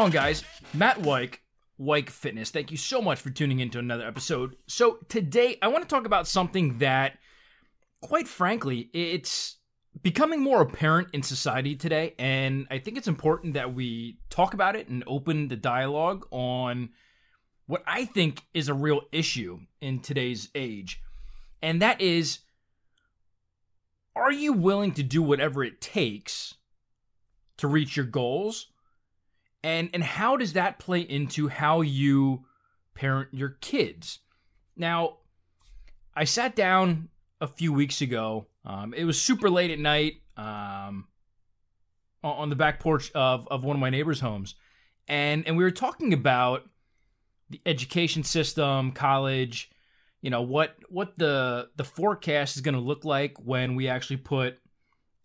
on, guys? Matt Wyke, Wyke Fitness. Thank you so much for tuning in to another episode. So, today I want to talk about something that, quite frankly, it's becoming more apparent in society today. And I think it's important that we talk about it and open the dialogue on what I think is a real issue in today's age. And that is are you willing to do whatever it takes to reach your goals? And and how does that play into how you parent your kids? Now, I sat down a few weeks ago. Um, it was super late at night um, on the back porch of, of one of my neighbors' homes. And and we were talking about the education system, college, you know, what what the the forecast is going to look like when we actually put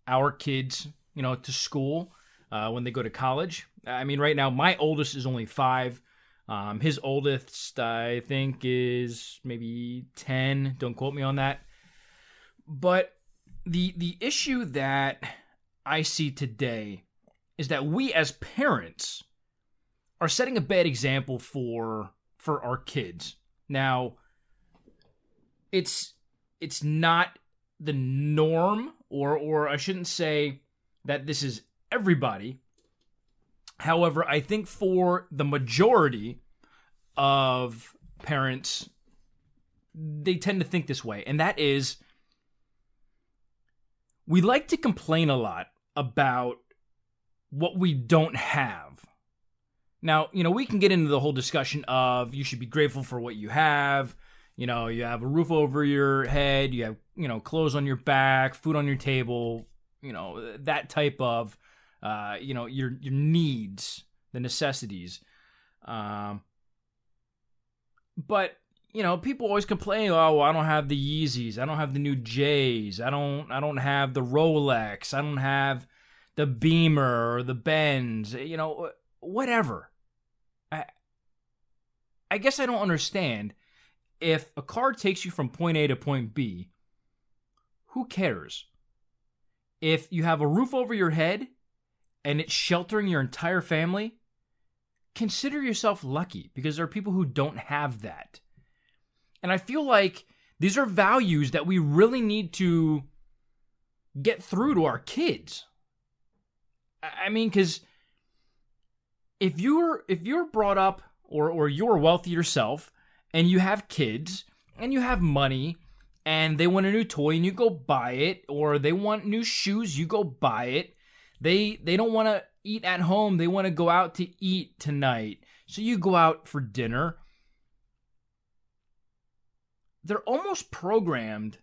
our kids, you know, to school uh, when they go to college. I mean, right now, my oldest is only five. Um, his oldest, I think, is maybe 10. Don't quote me on that. But the the issue that I see today is that we as parents are setting a bad example for for our kids. Now, it's it's not the norm or or I shouldn't say that this is everybody. However, I think for the majority of parents, they tend to think this way, and that is we like to complain a lot about what we don't have. Now, you know, we can get into the whole discussion of you should be grateful for what you have. You know, you have a roof over your head, you have, you know, clothes on your back, food on your table, you know, that type of uh, you know your your needs, the necessities. Um, but you know, people always complain, "Oh, well, I don't have the Yeezys, I don't have the new J's, I don't, I don't have the Rolex, I don't have the Beamer or the Benz, you know, whatever." I, I guess I don't understand if a car takes you from point A to point B. Who cares? If you have a roof over your head and it's sheltering your entire family, consider yourself lucky because there are people who don't have that. And I feel like these are values that we really need to get through to our kids. I mean, because if you're if you're brought up or or you're wealthy yourself and you have kids and you have money and they want a new toy and you go buy it or they want new shoes you go buy it they they don't want to eat at home. They want to go out to eat tonight. So you go out for dinner. They're almost programmed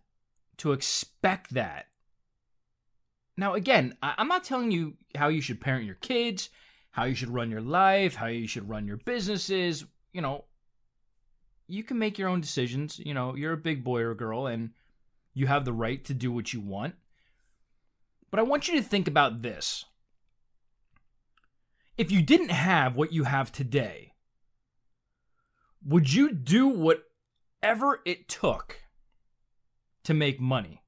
to expect that. Now, again, I'm not telling you how you should parent your kids, how you should run your life, how you should run your businesses. You know, you can make your own decisions. You know, you're a big boy or girl and you have the right to do what you want. But I want you to think about this. If you didn't have what you have today, would you do whatever it took to make money?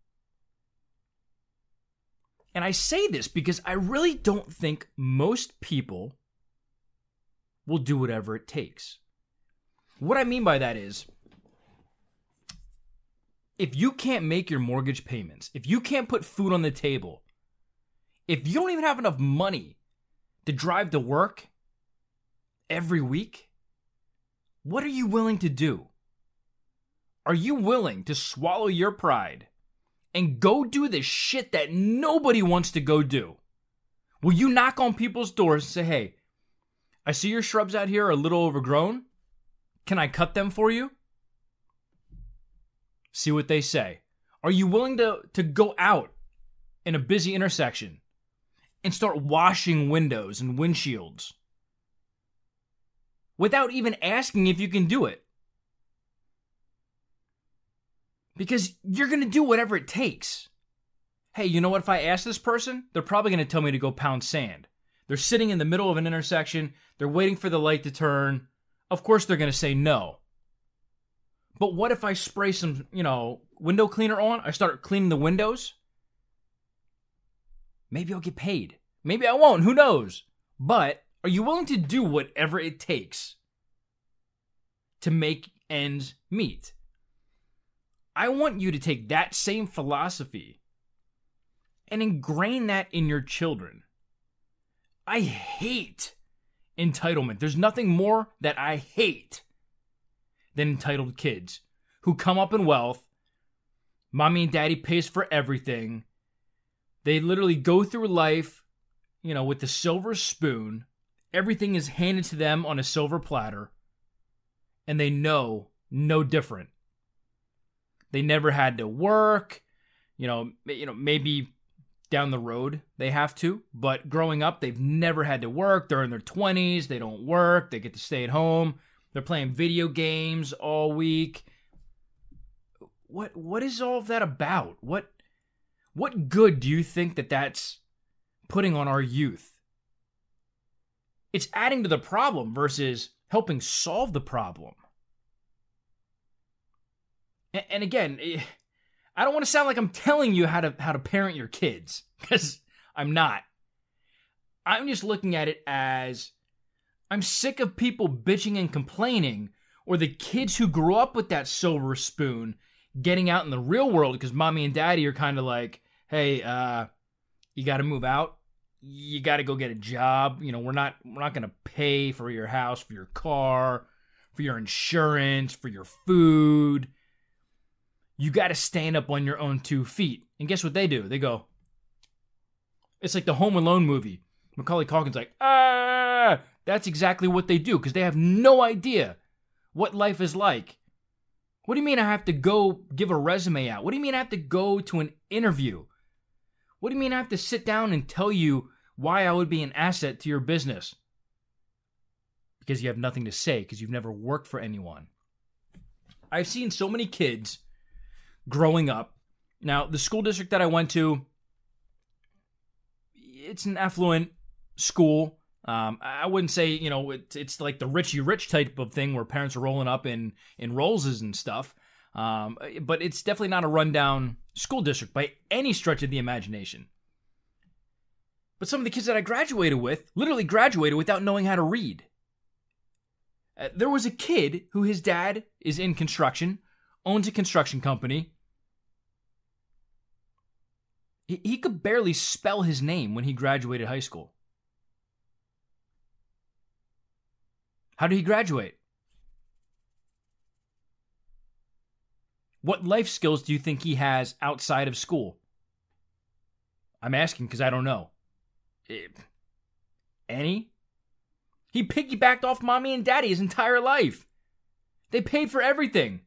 And I say this because I really don't think most people will do whatever it takes. What I mean by that is if you can't make your mortgage payments, if you can't put food on the table, if you don't even have enough money to drive to work every week, what are you willing to do? Are you willing to swallow your pride and go do the shit that nobody wants to go do? Will you knock on people's doors and say, hey, I see your shrubs out here are a little overgrown. Can I cut them for you? See what they say. Are you willing to, to go out in a busy intersection and start washing windows and windshields without even asking if you can do it. Because you're going to do whatever it takes. Hey, you know what? If I ask this person, they're probably going to tell me to go pound sand. They're sitting in the middle of an intersection, they're waiting for the light to turn. Of course, they're going to say no. But what if I spray some, you know, window cleaner on? I start cleaning the windows? Maybe I'll get paid. Maybe I won't. Who knows? But Are you willing to do whatever it takes to make ends meet? I want you to take that same philosophy and ingrain that in your children. I hate entitlement. There's nothing more that I hate than entitled kids who come up in wealth. Mommy and daddy pays for everything. They literally go through life, you know, with the silver spoon. Everything is handed to them on a silver platter. And they know no different. They never had to work. You know, you know, maybe down the road they have to, but growing up they've never had to work. They're in their 20s, they don't work, they get to stay at home. They're playing video games all week. What what is all of that about? What what good do you think that that's putting on our youth? It's adding to the problem versus helping solve the problem. And again, eh, I don't want to sound like I'm telling you how to how to parent your kids because I'm not. I'm just looking at it as I'm sick of people bitching and complaining or the kids who grew up with that silver spoon getting out in the real world because mommy and daddy are kind of like, "Hey, uh you got to move out. You got to go get a job. You know, we're not we're not going to pay for your house, for your car, for your insurance, for your food." you got to stand up on your own two feet. And guess what they do? They go, it's like the Home Alone movie. Macaulay Culkin's like, ah, that's exactly what they do because they have no idea what life is like. What do you mean I have to go give a resume out? What do you mean I have to go to an interview? What do you mean I have to sit down and tell you why I would be an asset to your business? Because you have nothing to say because you've never worked for anyone. I've seen so many kids growing up. Now, the school district that I went to, it's an affluent school. Um, I wouldn't say you know it's it's like the Richie Rich type of thing where parents are rolling up in in Rollses and stuff. Um, but it's definitely not a rundown school district by any stretch of the imagination. But some of the kids that I graduated with literally graduated without knowing how to read. Uh, there was a kid who his dad is in construction, owns a construction company, he, he could barely spell his name when he graduated high school. How did he graduate? What life skills do you think he has outside of school? I'm asking because I don't know. Eh, any? He piggybacked off mommy and daddy his entire life. They paid for everything.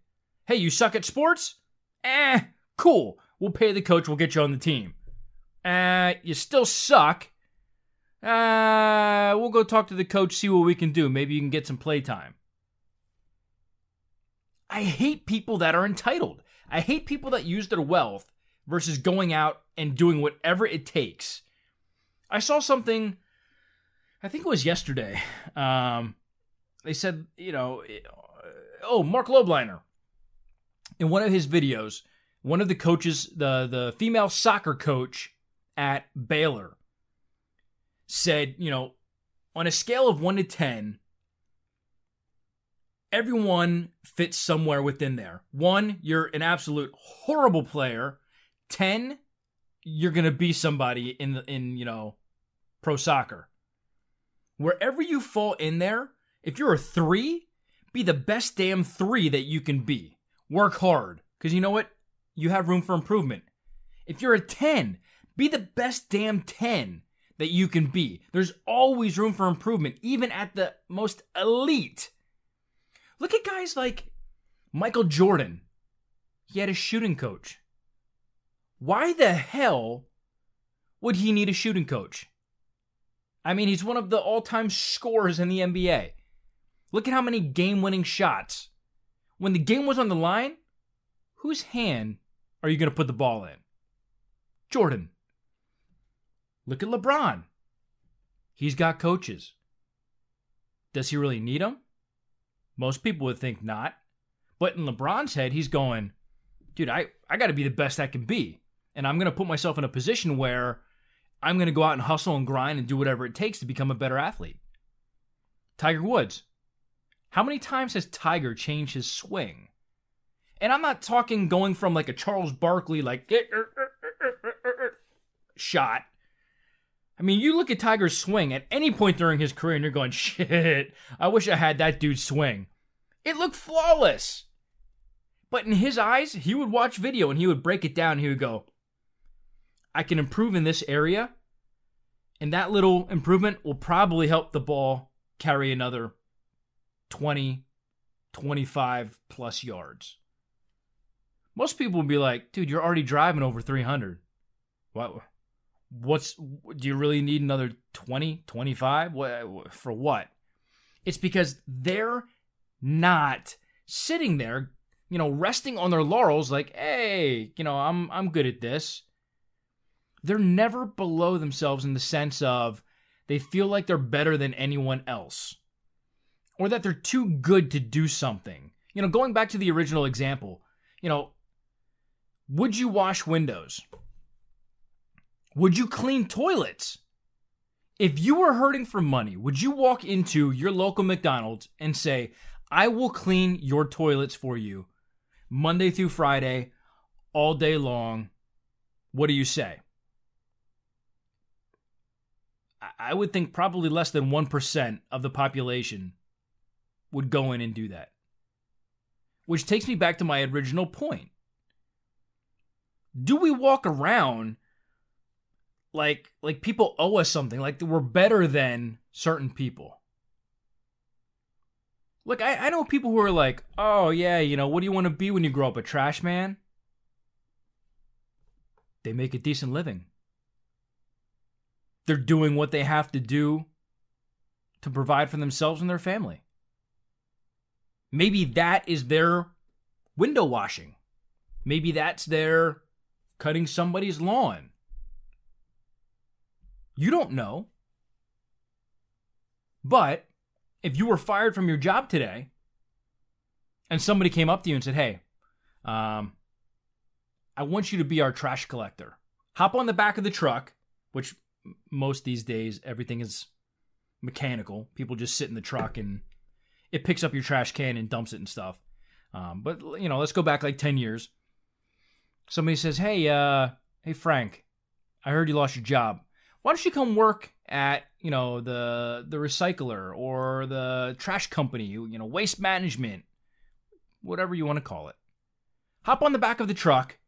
Hey, you suck at sports? Eh, cool. We'll pay the coach. We'll get you on the team. Uh, you still suck. Uh, we'll go talk to the coach, see what we can do. Maybe you can get some playtime. I hate people that are entitled. I hate people that use their wealth versus going out and doing whatever it takes. I saw something, I think it was yesterday. Um, they said, you know, oh, Mark Lobliner, in one of his videos, one of the coaches, the the female soccer coach at Baylor, said, you know, on a scale of one to ten, everyone fits somewhere within there. One, you're an absolute horrible player. Ten, you're gonna be somebody in the in you know pro soccer. Wherever you fall in there, if you're a three, be the best damn three that you can be. Work hard. Because you know what? you have room for improvement. If you're a 10, be the best damn 10 that you can be. There's always room for improvement, even at the most elite. Look at guys like Michael Jordan. He had a shooting coach. Why the hell would he need a shooting coach? I mean, he's one of the all time scorers in the NBA. Look at how many game winning shots. When the game was on the line, whose hand are you going to put the ball in? Jordan. Look at LeBron. He's got coaches. Does he really need them? Most people would think not. But in LeBron's head, he's going, dude, I, I got to be the best I can be. And I'm going to put myself in a position where I'm going to go out and hustle and grind and do whatever it takes to become a better athlete. Tiger Woods. How many times has Tiger changed his swing? And I'm not talking going from like a Charles Barkley like shot. I mean, you look at Tiger's swing at any point during his career and you're going, shit, I wish I had that dude's swing. It looked flawless. But in his eyes, he would watch video and he would break it down. he would go, I can improve in this area. And that little improvement will probably help the ball carry another 20, 25 plus yards. Most people would be like, dude, you're already driving over 300. What? What's, do you really need another 20, 25? What, for what? It's because they're not sitting there, you know, resting on their laurels like, hey, you know, I'm, I'm good at this. They're never below themselves in the sense of they feel like they're better than anyone else or that they're too good to do something. You know, going back to the original example, you know, would you wash windows? Would you clean toilets? If you were hurting for money, would you walk into your local McDonald's and say, I will clean your toilets for you Monday through Friday, all day long? What do you say? I would think probably less than 1% of the population would go in and do that. Which takes me back to my original point. Do we walk around like like people owe us something, like we're better than certain people? Look, I, I know people who are like, oh yeah, you know, what do you want to be when you grow up? A trash man? They make a decent living. They're doing what they have to do to provide for themselves and their family. Maybe that is their window washing. Maybe that's their cutting somebody's lawn. You don't know. But if you were fired from your job today and somebody came up to you and said, hey, um, I want you to be our trash collector. Hop on the back of the truck, which most these days everything is mechanical. People just sit in the truck and it picks up your trash can and dumps it and stuff. Um, but you know, let's go back like ten years. Somebody says, "Hey, uh, hey Frank, I heard you lost your job. Why don't you come work at you know the the recycler or the trash company? You know, waste management, whatever you want to call it. Hop on the back of the truck.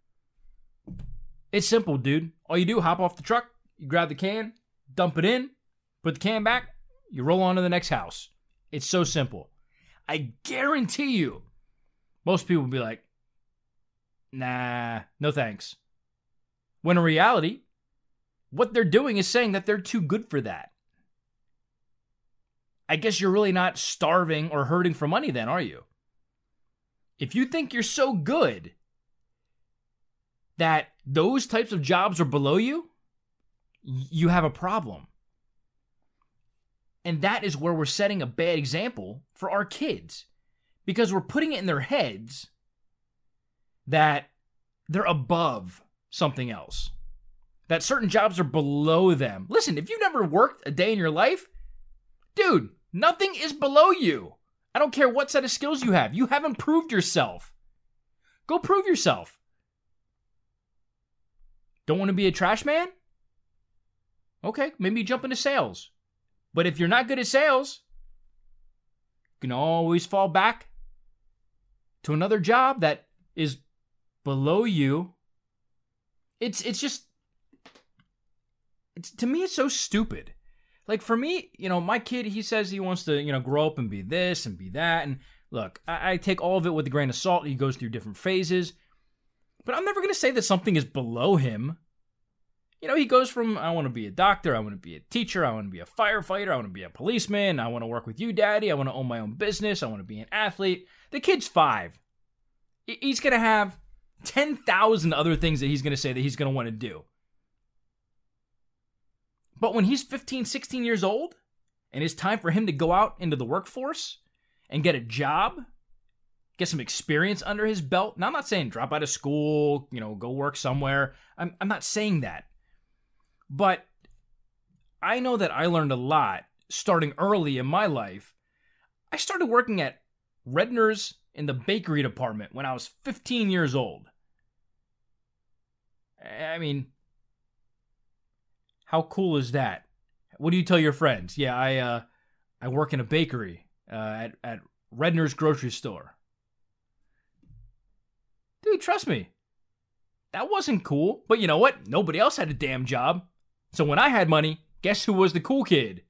It's simple, dude. All you do, hop off the truck, you grab the can, dump it in, put the can back, you roll on to the next house. It's so simple. I guarantee you, most people will be like, nah, no thanks. When in reality, what they're doing is saying that they're too good for that. I guess you're really not starving or hurting for money, then, are you? If you think you're so good that those types of jobs are below you, you have a problem. And that is where we're setting a bad example for our kids because we're putting it in their heads that they're above something else, that certain jobs are below them. Listen, if you've never worked a day in your life, dude, nothing is below you. I don't care what set of skills you have, you haven't proved yourself. Go prove yourself. Don't want to be a trash man? Okay, maybe jump into sales. But if you're not good at sales, you can always fall back to another job that is below you. It's it's just to me it's so stupid. Like for me, you know, my kid he says he wants to, you know, grow up and be this and be that and look, I, I take all of it with a grain of salt. He goes through different phases. But I'm never going to say that something is below him you know, he goes from I want to be a doctor, I want to be a teacher, I want to be a firefighter, I want to be a policeman, I want to work with you, daddy, I want to own my own business, I want to be an athlete. The kid's five. He's going to have 10,000 other things that he's going to say that he's going to want to do. But when he's 15, 16 years old, and it's time for him to go out into the workforce and get a job, get some experience under his belt. Now, I'm not saying drop out of school, you know, go work somewhere. I'm, I'm not saying that. But I know that I learned a lot starting early in my life I started working at Redner's in the bakery department when I was 15 years old. I mean, how cool is that? What do you tell your friends? Yeah, I uh, I work in a bakery uh, at at Redner's grocery store. Dude, trust me, that wasn't cool. But you know what? Nobody else had a damn job. So when I had money, guess who was the cool kid?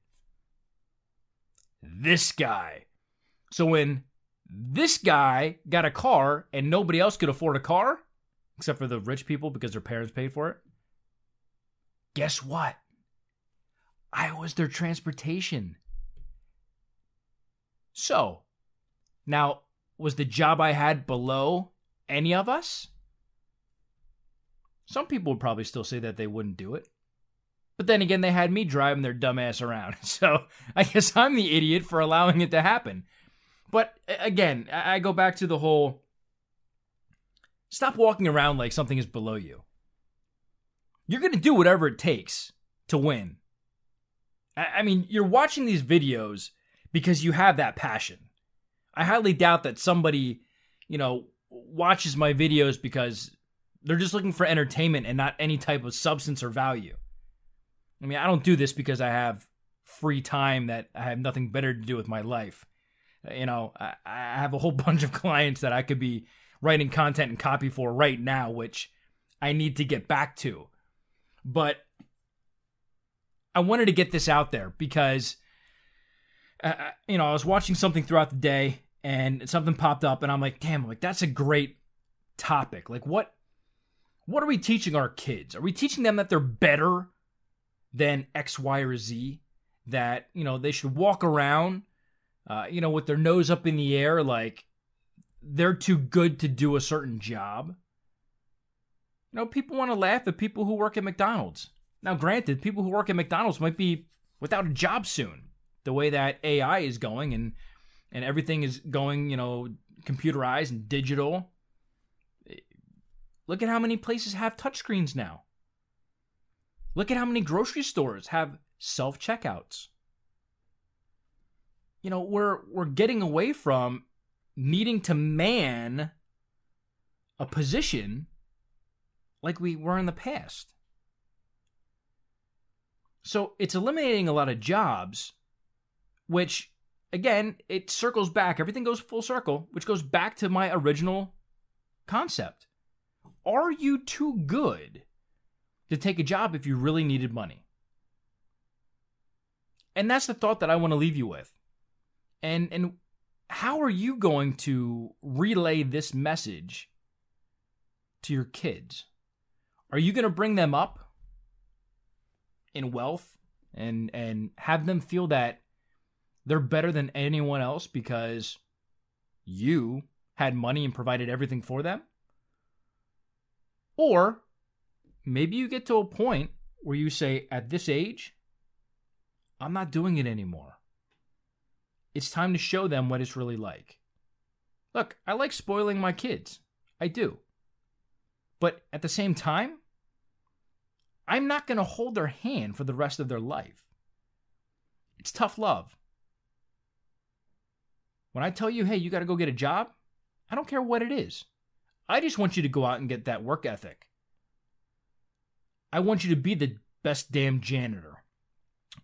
This guy. So when this guy got a car and nobody else could afford a car, except for the rich people because their parents paid for it, guess what? I was their transportation. So, now, was the job I had below any of us? Some people would probably still say that they wouldn't do it. But then again, they had me driving their dumbass around. So I guess I'm the idiot for allowing it to happen. But again, I go back to the whole stop walking around like something is below you. You're going to do whatever it takes to win. I mean, you're watching these videos because you have that passion. I highly doubt that somebody, you know, watches my videos because they're just looking for entertainment and not any type of substance or value. I mean, I don't do this because I have free time that I have nothing better to do with my life. You know, I, I have a whole bunch of clients that I could be writing content and copy for right now, which I need to get back to. But I wanted to get this out there because, uh, uh, you know, I was watching something throughout the day and something popped up, and I'm like, damn, like that's a great topic. Like, what, what are we teaching our kids? Are we teaching them that they're better than X, Y, or Z? That you know they should walk around, uh, you know, with their nose up in the air, like they're too good to do a certain job. You know, people want to laugh at people who work at McDonald's. Now, granted, people who work at McDonald's might be without a job soon. The way that AI is going and and everything is going, you know, computerized and digital. Eh, look at how many places have touchscreens now. Look at how many grocery stores have self checkouts. You know, we're we're getting away from needing to man a position like we were in the past. So it's eliminating a lot of jobs, which, again, it circles back. Everything goes full circle, which goes back to my original concept. Are you too good to take a job if you really needed money? And that's the thought that I want to leave you with. And and how are you going to relay this message to your kids? Are you going to bring them up in wealth and and have them feel that they're better than anyone else because you had money and provided everything for them? Or maybe you get to a point where you say, at this age, I'm not doing it anymore. It's time to show them what it's really like. Look, I like spoiling my kids. I do. But at the same time, I'm not going to hold their hand for the rest of their life. It's tough love. When I tell you, hey, you got to go get a job, I don't care what it is. I just want you to go out and get that work ethic. I want you to be the best damn janitor.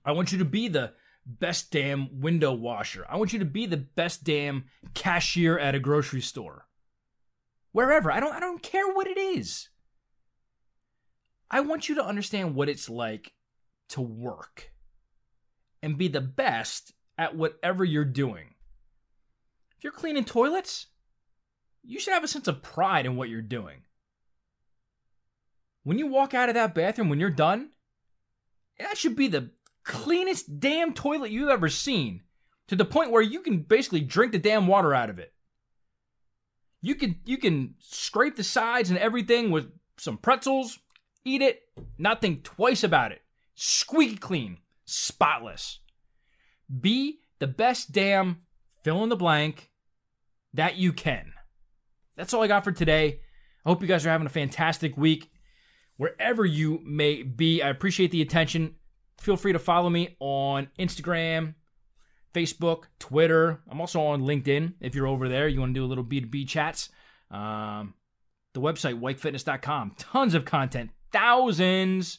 I want you to be the best damn window washer. I want you to be the best damn cashier at a grocery store. Wherever. I don't I don't care what it is. I want you to understand what it's like to work and be the best at whatever you're doing. If you're cleaning toilets, you should have a sense of pride in what you're doing. When you walk out of that bathroom when you're done, that should be the cleanest damn toilet you've ever seen to the point where you can basically drink the damn water out of it. You can you can scrape the sides and everything with some pretzels, eat it, not think twice about it. Squeaky clean, spotless. Be the best damn fill in the blank that you can. That's all I got for today. I hope you guys are having a fantastic week. Wherever you may be, I appreciate the attention. Feel free to follow me on Instagram, Facebook, Twitter. I'm also on LinkedIn. If you're over there, you want to do a little B2B chats. Um, the website, wykefitness.com. Tons of content, thousands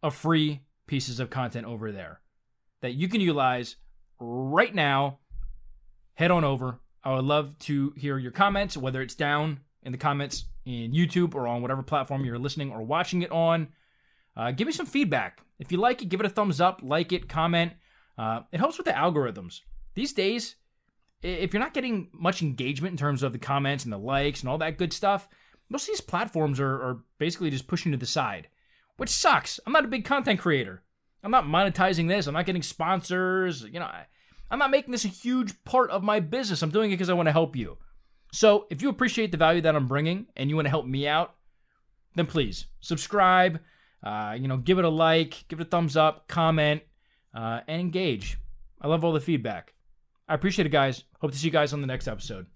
of free pieces of content over there that you can utilize right now. Head on over. I would love to hear your comments, whether it's down in the comments in YouTube or on whatever platform you're listening or watching it on. Uh, give me some feedback. If you like it, give it a thumbs up, like it, comment. Uh, it helps with the algorithms. These days, if you're not getting much engagement in terms of the comments and the likes and all that good stuff, most of these platforms are, are basically just pushing to the side, which sucks. I'm not a big content creator. I'm not monetizing this. I'm not getting sponsors. You know, I, I'm not making this a huge part of my business. I'm doing it because I want to help you. So if you appreciate the value that I'm bringing and you want to help me out, then please subscribe. Uh, you know, give it a like, give it a thumbs up, comment, uh, and engage. I love all the feedback. I appreciate it, guys. Hope to see you guys on the next episode.